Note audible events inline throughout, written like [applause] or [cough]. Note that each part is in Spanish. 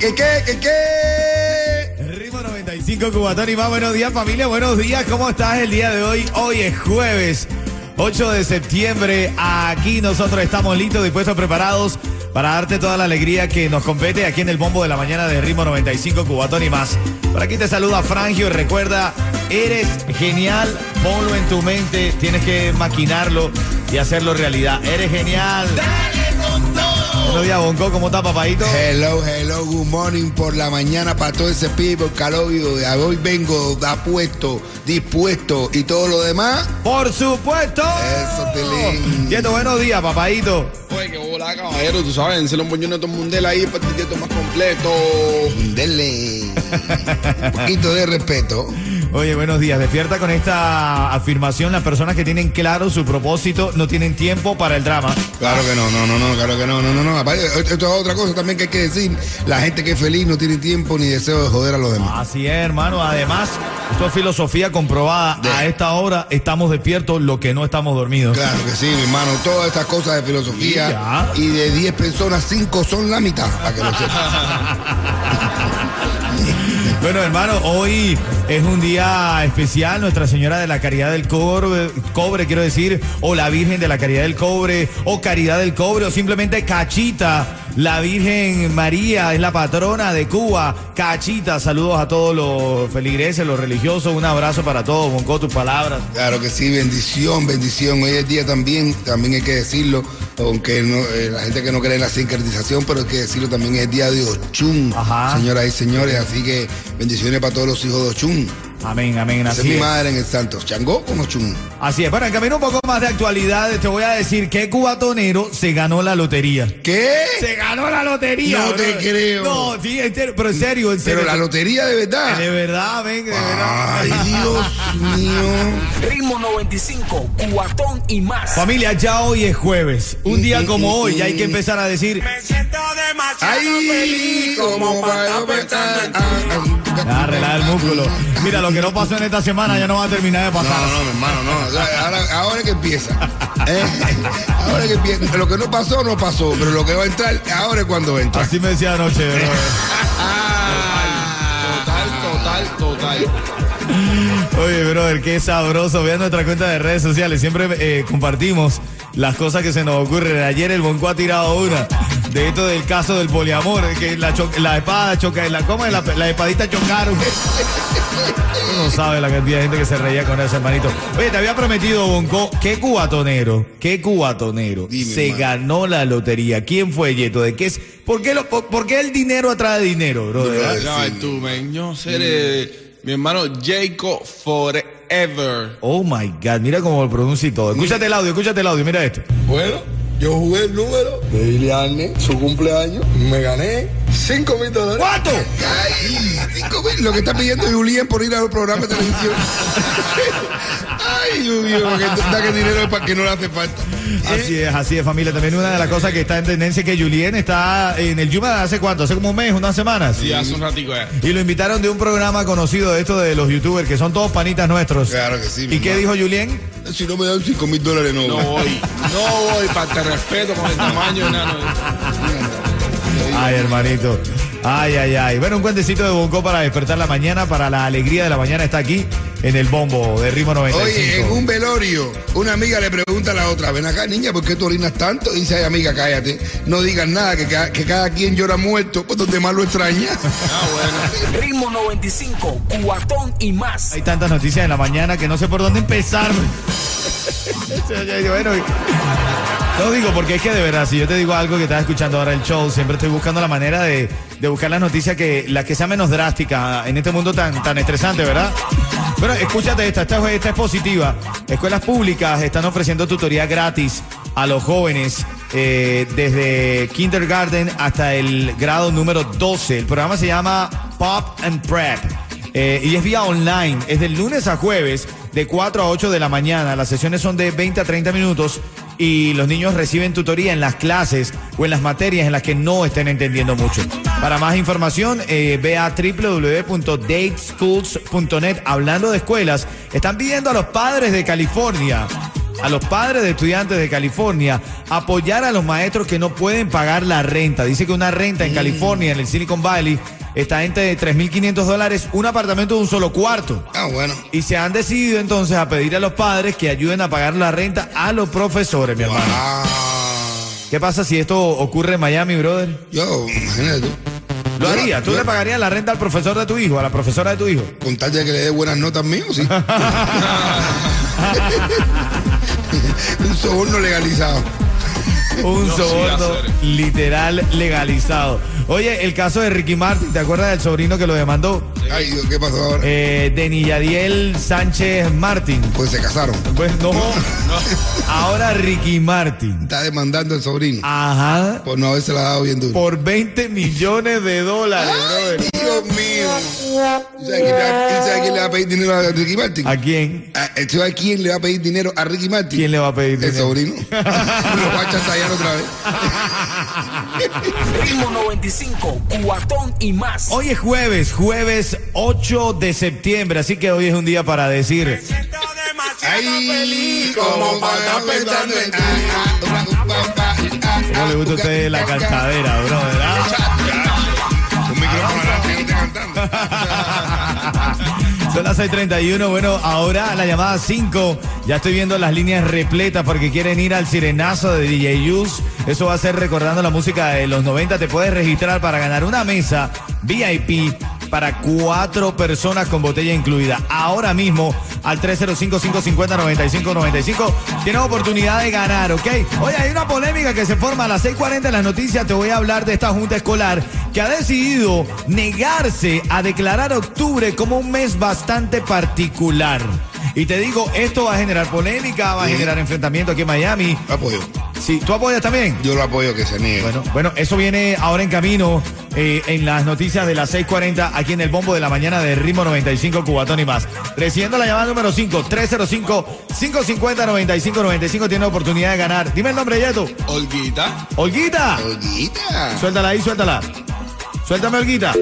¿Qué, qué, qué, qué? Ritmo 95 Cubatón y más. Buenos días, familia. Buenos días. ¿Cómo estás el día de hoy? Hoy es jueves 8 de septiembre. Aquí nosotros estamos listos, dispuestos, preparados para darte toda la alegría que nos compete aquí en el bombo de la mañana de Ritmo 95 Cubatón y más. Por aquí te saluda Frangio. Recuerda, eres genial. Ponlo en tu mente. Tienes que maquinarlo y hacerlo realidad. Eres genial. Buenos días, Bonco. ¿Cómo está, papadito? Hello, hello, good morning por la mañana para todo ese people calobio. Hoy vengo apuesto, dispuesto y todo lo demás. Por supuesto. Eso, Tilín. Yeto, buenos días, papadito. Oye, que bola, caballero, tú sabes, se lo un de todo mundel ahí para tieto más completo. Denle [laughs] un poquito de respeto. Oye, buenos días. Despierta con esta afirmación. Las personas que tienen claro su propósito no tienen tiempo para el drama. Claro que no, no, no, no, claro que no, no, no, no. Aparte, Esto es otra cosa también que hay que decir. La gente que es feliz no tiene tiempo ni deseo de joder a los demás. Así es, hermano. Además, esto es filosofía comprobada. De- A esta hora estamos despiertos lo que no estamos dormidos. Claro que sí, mi hermano. Todas estas cosas de filosofía. Y. Y de 10 personas, 5 son la mitad. Para que lo sepas. [laughs] Bueno, hermano, hoy es un día especial. Nuestra Señora de la Caridad del Cobre, cobre, quiero decir, o la Virgen de la Caridad del Cobre, o Caridad del Cobre, o simplemente Cachita. La Virgen María es la patrona de Cuba. Cachita, saludos a todos los feligreses, los religiosos. Un abrazo para todos. Bonco, tus palabras. Claro que sí, bendición, bendición. Hoy es día también, también hay que decirlo, aunque no, eh, la gente que no cree en la sincretización, pero hay que decirlo también es día de Ochun, señoras y señores. Así que bendiciones para todos los hijos de Ochun. Amén, amén. Esa es Así mi es. madre en el Santos. ¿Changó con Ochun? Así es. Bueno, en camino un poco más de actualidad, te voy a decir que cubatonero se ganó la lotería. ¿Qué? Se ganó la lotería. No te creo. No, sí, en serio, pero en serio, en serio. Pero la lotería de verdad. De verdad, ven, de verdad. Ay, Dios mío. Ritmo 95, cuatón y más. Familia, ya hoy es jueves. Un día como hoy, ya hay que empezar a decir. Me siento demasiado Ay, feliz como para estar Ah, relaja el músculo. Mira, lo que no pasó en esta semana ya no va a terminar de pasar. no, no, mi hermano, no. O [laughs] sea, Ahora, ahora que empieza. [laughs] ¿eh? Ahora que empieza. Lo que no pasó, no pasó. Pero lo que va a entrar, ahora es cuando entra. Así me decía anoche, [laughs] bro. Total, total, total. Oye, brother, qué sabroso. Vean nuestra cuenta de redes sociales. Siempre eh, compartimos las cosas que se nos ocurren. Ayer el Bonco ha tirado una de esto del caso del poliamor, que la, espada choca, la, ¿cómo es? La, la espadita chocaron. No sabes la cantidad de gente que se reía con eso, hermanito. Oye, te había prometido, Bonco, ¿qué cubatonero, qué cubatonero Dime, se ganó la lotería? ¿Quién fue, Yeto? ¿De qué es? ¿Por qué, lo, por, por qué el dinero atrae dinero, brother? Brother. No, Sí. tú, man. Yo seré mi hermano Jacob Forever. Oh my God, mira cómo lo pronuncia y todo. Escúchate el audio, escúchate el audio, mira esto. Bueno, yo jugué el número de Iliane, su cumpleaños, me gané 5 mil dólares. ¿Cuánto? Ay, cinco mil. Lo que está pidiendo Julián por ir a los programas de televisión. Ay, Dios mío, que da que dinero es para que no le hace falta. Así es, así es, familia. También una de las cosas que está en tendencia es que Julien está en el Yuma hace cuánto, hace como un mes, unas semanas. Sí, hace un ratico ya. Y lo invitaron de un programa conocido de esto de los youtubers, que son todos panitas nuestros. Claro que sí, ¿Y qué dijo Julien? Si no me dan cinco mil dólares, no. No voy, no voy, para te respeto con el tamaño, enano. Ay, hermanito. Ay, ay, ay. Bueno, un cuentecito de Bonco para despertar la mañana, para la alegría de la mañana está aquí en el bombo de Ritmo 95. Oye, en un velorio, una amiga le pregunta a la otra, ven acá, niña, ¿por qué tú orinas tanto? Y dice, ay, amiga, cállate, no digas nada, que, ca- que cada quien llora muerto, pues donde más lo extraña. [laughs] Ah, bueno. Ritmo 95, cuatón y más. Hay tantas noticias en la mañana que no sé por dónde empezar. [laughs] bueno, no digo porque es que de verdad, si yo te digo algo que estás escuchando ahora el show, siempre estoy buscando la manera de, de buscar las noticias que la que sea menos drástica en este mundo tan, tan estresante, ¿verdad? Bueno, escúchate esta, esta, esta es positiva. Escuelas públicas están ofreciendo tutoría gratis a los jóvenes eh, desde kindergarten hasta el grado número 12. El programa se llama Pop and Prep. Eh, y es vía online, es del lunes a jueves, de 4 a 8 de la mañana. Las sesiones son de 20 a 30 minutos y los niños reciben tutoría en las clases o en las materias en las que no estén entendiendo mucho. Para más información, eh, ve a www.dateschools.net. Hablando de escuelas, están pidiendo a los padres de California a los padres de estudiantes de California apoyar a los maestros que no pueden pagar la renta. Dice que una renta en California, en el Silicon Valley, está entre 3.500 dólares, un apartamento de un solo cuarto. Ah, bueno. Y se han decidido entonces a pedir a los padres que ayuden a pagar la renta a los profesores, mi hermano. Ah, ¿Qué pasa si esto ocurre en Miami, brother? yo, imagínate tú. ¿Lo harías? ¿Tú yo- le pagarías la renta al profesor de tu hijo, a la profesora de tu hijo? Con tal de que le dé buenas notas mío, sí. [laughs] Un soborno legalizado. Un soborno literal legalizado. Oye, el caso de Ricky Martin, ¿te acuerdas del sobrino que lo demandó? Ay, Dios, ¿qué pasó ahora? Eh, Denis Yadiel Sánchez Martin. Pues se casaron. Pues no, [laughs] ahora Ricky Martin. Está demandando el sobrino. Ajá. Por no haberse la dado bien duro. Por 20 millones de dólares. Dios mío. ¿Tú sabes quién le va- quién sabe quién le va a pedir dinero a Ricky Martin? ¿A quién? ¿Tú sabes quién le va a pedir dinero a Ricky Martin? ¿Quién le va a pedir El dinero? sobrino. [laughs] Lo va a chantajear otra vez. [laughs] Ritmo 95, cuatón y más. Hoy es jueves, jueves 8 de septiembre, así que hoy es un día para decir. Ay, como para estar pensando en ti. ¿Cómo le gusta a usted la cantadera, brother? ah? [laughs] Un micrófono esté cantando. [laughs] Son las 6:31. Bueno, ahora la llamada 5. Ya estoy viendo las líneas repletas porque quieren ir al sirenazo de DJ Yus. Eso va a ser recordando la música de los 90. Te puedes registrar para ganar una mesa VIP para cuatro personas con botella incluida. Ahora mismo al 305-550-9595 tienes oportunidad de ganar, ¿ok? Oye, hay una polémica que se forma a las 6.40 en las noticias. Te voy a hablar de esta junta escolar que ha decidido negarse a declarar octubre como un mes bastante particular. Y te digo, esto va a generar polémica, va a Sí. generar enfrentamiento aquí en Miami. Apoyo. Sí, ¿tú apoyas también? Yo lo apoyo que se niegue. Bueno, bueno, eso viene ahora en camino eh, en las noticias de las 6:40 aquí en el bombo de la mañana de Ritmo 95 Cubatón y más. Recibiendo la llamada número 5, 305-550-9595 tiene oportunidad de ganar. Dime el nombre, Yeto. Olguita. Olguita. Olguita. Suéltala ahí, suéltala. Suéltame, Olguita.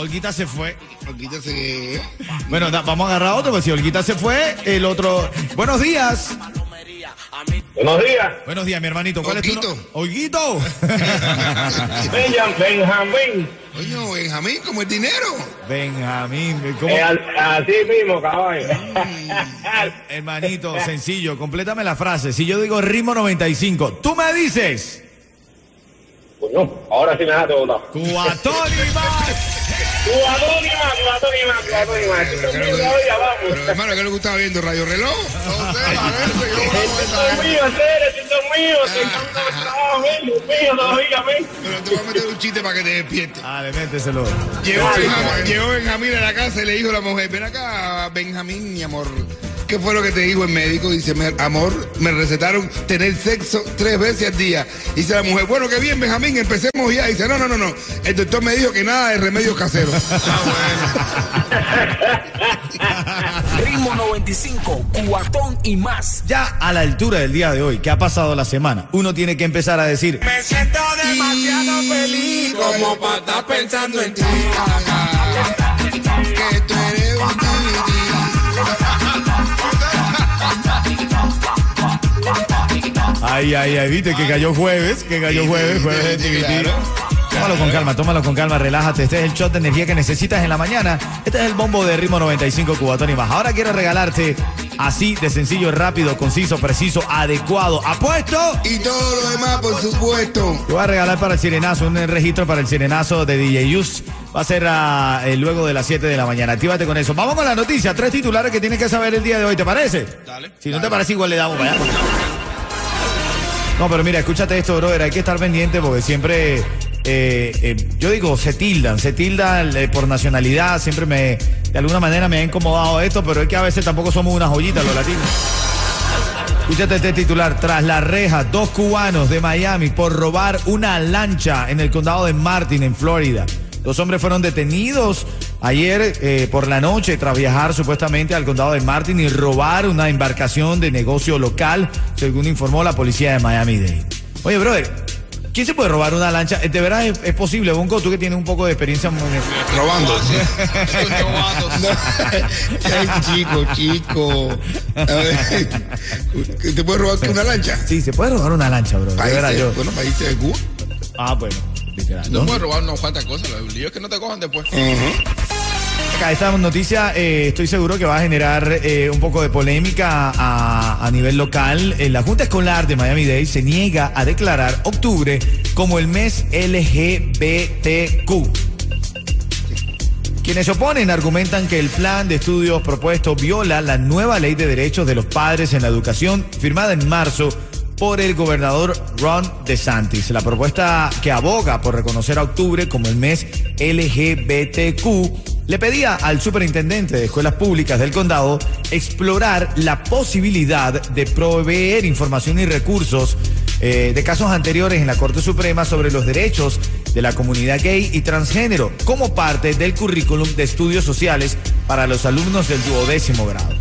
Olguita se fue. Olguita se... Bueno, da- vamos a agarrar otro, pues si Olguita se fue, el otro. Buenos días. Buenos días, Buenos días, mi hermanito. ¿Cuál es tu Olguito. nombre? Olguito. [laughs] Benjam- Benjamín. Coño, Benjamín, como el dinero. Benjamín. ¿cómo? Eh, así mismo, caballo. [laughs] Hermanito, sencillo, complétame la frase. Si yo digo ritmo 95, tú me dices Coño, ahora sí me dejaste votar. cuatón y más. Cubatón y más, cubatón y más, cubatón y más. Pero, Esto es hermano, ¿qué le gustaba viendo? ¿Radio Reloj? No sé, ver, yo Esto es mío, esto es mío. De trabajo, mío, todavía. Pero te voy a meter un chiste para que te despiertes. Dale, méteselo. Llegó, Ay, Benjamín, ay. llegó Benjamín a la casa y le dijo a la mujer, ven acá, Benjamín, mi amor. ¿Qué fue lo que te dijo el médico? Dice, "Me- amor, me recetaron tener sexo tres veces al día. Dice la mujer, bueno, qué bien, Benjamín, empecemos ya. Dice, no, no, no, no. El doctor me dijo que nada de remedios caseros. [laughs] Ritmo 95, cuatón y más. Ya a la altura del día de hoy, que ha pasado la semana, uno tiene que empezar a decir, Me siento demasiado feliz como para estar pensando en ti. Ay, ay, ay, viste que cayó jueves, que cayó jueves, jueves de. Tómalo con calma, tómalo con calma, relájate. Este es el shot de energía que necesitas en la mañana. Este es el bombo de ritmo 95 Cubatón y más. Ahora quiero regalarte así de sencillo, rápido, conciso, preciso, adecuado, apuesto. Y todo lo demás, por supuesto. Te voy a regalar para el sirenazo, un registro para el sirenazo de DJ Yus. Va a ser ah, eh, luego de las 7 de la mañana. Actívate con eso. Vamos con la noticia. Tres titulares que tienes que saber el día de hoy. ¿Te parece? Dale. Si no te parece, igual le damos. Vaya. No, pero mira, escúchate esto, brother. Hay que estar pendiente porque siempre, eh, eh, yo digo, se tildan, se tildan eh, por nacionalidad. Siempre me, de alguna manera me ha incomodado esto, pero es que a veces tampoco somos una joyita los latinos. Escúchate este titular. Tras la reja, dos cubanos de Miami por robar una lancha en el condado de Martin, en Florida. Los hombres fueron detenidos ayer eh, por la noche tras viajar supuestamente al condado de Martin y robar una embarcación de negocio local, según informó la policía de Miami-Dade. Oye, brother, ¿quién se puede robar una lancha? De verdad es, es posible, Bunko, tú que tienes un poco de experiencia. Robando. [laughs] [laughs] [laughs] Ay, chico, chico. A ver, ¿Te puedes robar una lancha? Sí, se puede robar una lancha, bro. De verdad, Países, yo. bueno, países de Cuba. Ah, bueno. Literal, No puedes robar unas cuantas cosas. El lío es que no te cojan después. Acá esta noticia eh, estoy seguro que va a generar eh, un poco de polémica a, a nivel local. Eh, la Junta Escolar de Miami-Dade se niega a declarar octubre como el mes LGBTQ. Quienes se oponen argumentan que el plan de estudios propuesto viola la nueva ley de derechos de los padres en la educación firmada en marzo por el gobernador Ron DeSantis. La propuesta que aboga por reconocer a octubre como el mes LGBTQ le pedía al superintendente de escuelas públicas del condado explorar la posibilidad de proveer información y recursos eh, de casos anteriores en la Corte Suprema sobre los derechos de la comunidad gay y transgénero como parte del currículum de estudios sociales para los alumnos del duodécimo grado.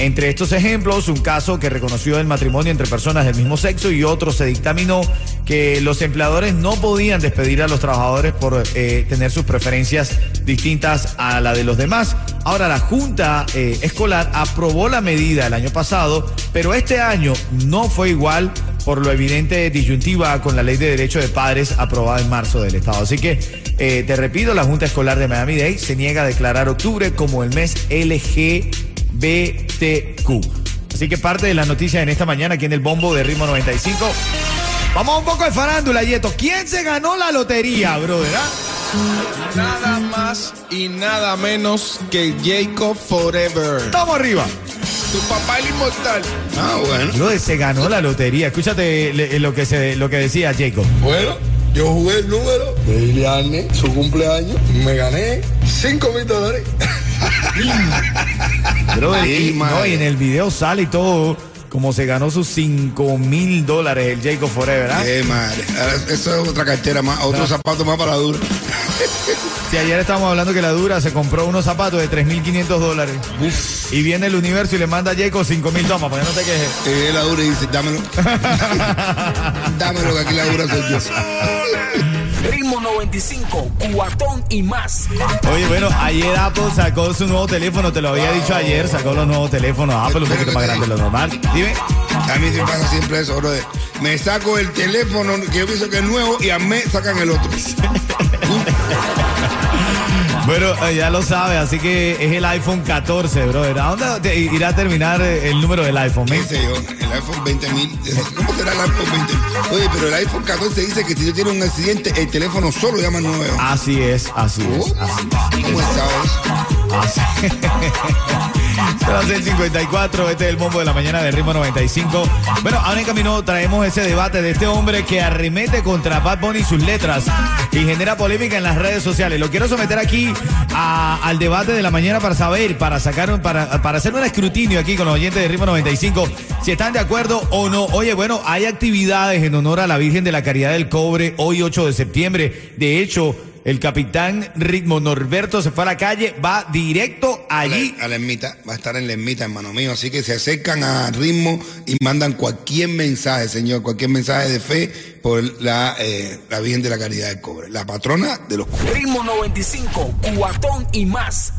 Entre estos ejemplos, un caso que reconoció el matrimonio entre personas del mismo sexo y otro se dictaminó que los empleadores no podían despedir a los trabajadores por eh, tener sus preferencias distintas a la de los demás. Ahora la Junta eh, Escolar aprobó la medida el año pasado, pero este año no fue igual por lo evidente disyuntiva con la ley de derecho de padres aprobada en marzo del Estado. Así que, eh, te repito, la Junta Escolar de Miami-Dade se niega a declarar octubre como el mes LGBTQ. Así que parte de la noticia en esta mañana aquí en el Bombo de Ritmo 95. Vamos a un poco de farándula, Yeto. ¿Quién se ganó la lotería, brother? ah? Nada más y nada menos que Jacob Forever. Estamos arriba. Tu papá el inmortal. Ah, bueno. Brother, se ganó la lotería. Escúchate le- lo que, se, lo que decía Jacob. Bueno, yo jugué el número de Iliane, su cumpleaños, me gané 5 mil dólares. Y, no, y en el video sale y todo como se ganó sus 5 mil dólares el Jacob Forever. Ahora, eso es otra cartera más, otro zapato más para la dura. Si ayer estábamos hablando que la Dura se compró unos zapatos de 3.500 dólares. Y viene el universo y le manda a Jacob 5 mil tomas, para que no te quejes. Y viene la dura y dice, dámelo. [laughs] [laughs] dámelo que aquí la dura soy yo. [laughs] Ritmo 95, cuatón y más. Oye, bueno, ayer Apple sacó su nuevo teléfono, te lo había dicho ayer, sacó los nuevos teléfonos Apple un poquito más grande de lo normal. Dime. A mí se me pasa siempre eso, brother. Me saco el teléfono que yo pienso que es nuevo y a mí sacan el otro. [laughs] Bueno, eh, ya lo sabes, así que es el iPhone 14, brother. ¿A dónde te irá a terminar eh, el número del iPhone? ¿Qué sé yo? El iPhone 20.000. ¿Cómo será el iPhone 20? Oye, pero el iPhone 14 dice que si tú tienes un accidente, el teléfono solo llama 911. Así es, así es, así ¿Cómo es. Son las 6:54, este es el bombo de la mañana de ritmo 95. Bueno, ahora en camino traemos ese debate de este hombre que arremete contra Bad Bunny y sus letras y genera polémica en las redes sociales. Lo quiero someter aquí al debate de la mañana para saber, para sacar, un- para, para hacer un escrutinio aquí con los oyentes de ritmo 95, si están de acuerdo o no. Oye, bueno, hay actividades en honor a la Virgen de la Caridad del Cobre hoy 8 de septiembre. De hecho, el capitán Ritmo Norberto se fue a la calle, va directo A la, allí. a la ermita, va a estar en la ermita, hermano mío. Así que se acercan a ritmo y mandan cualquier mensaje, señor, cualquier mensaje de fe por la, eh, la Virgen de la Caridad del Cobre, la patrona de los Ritmo 95, cuatón y más.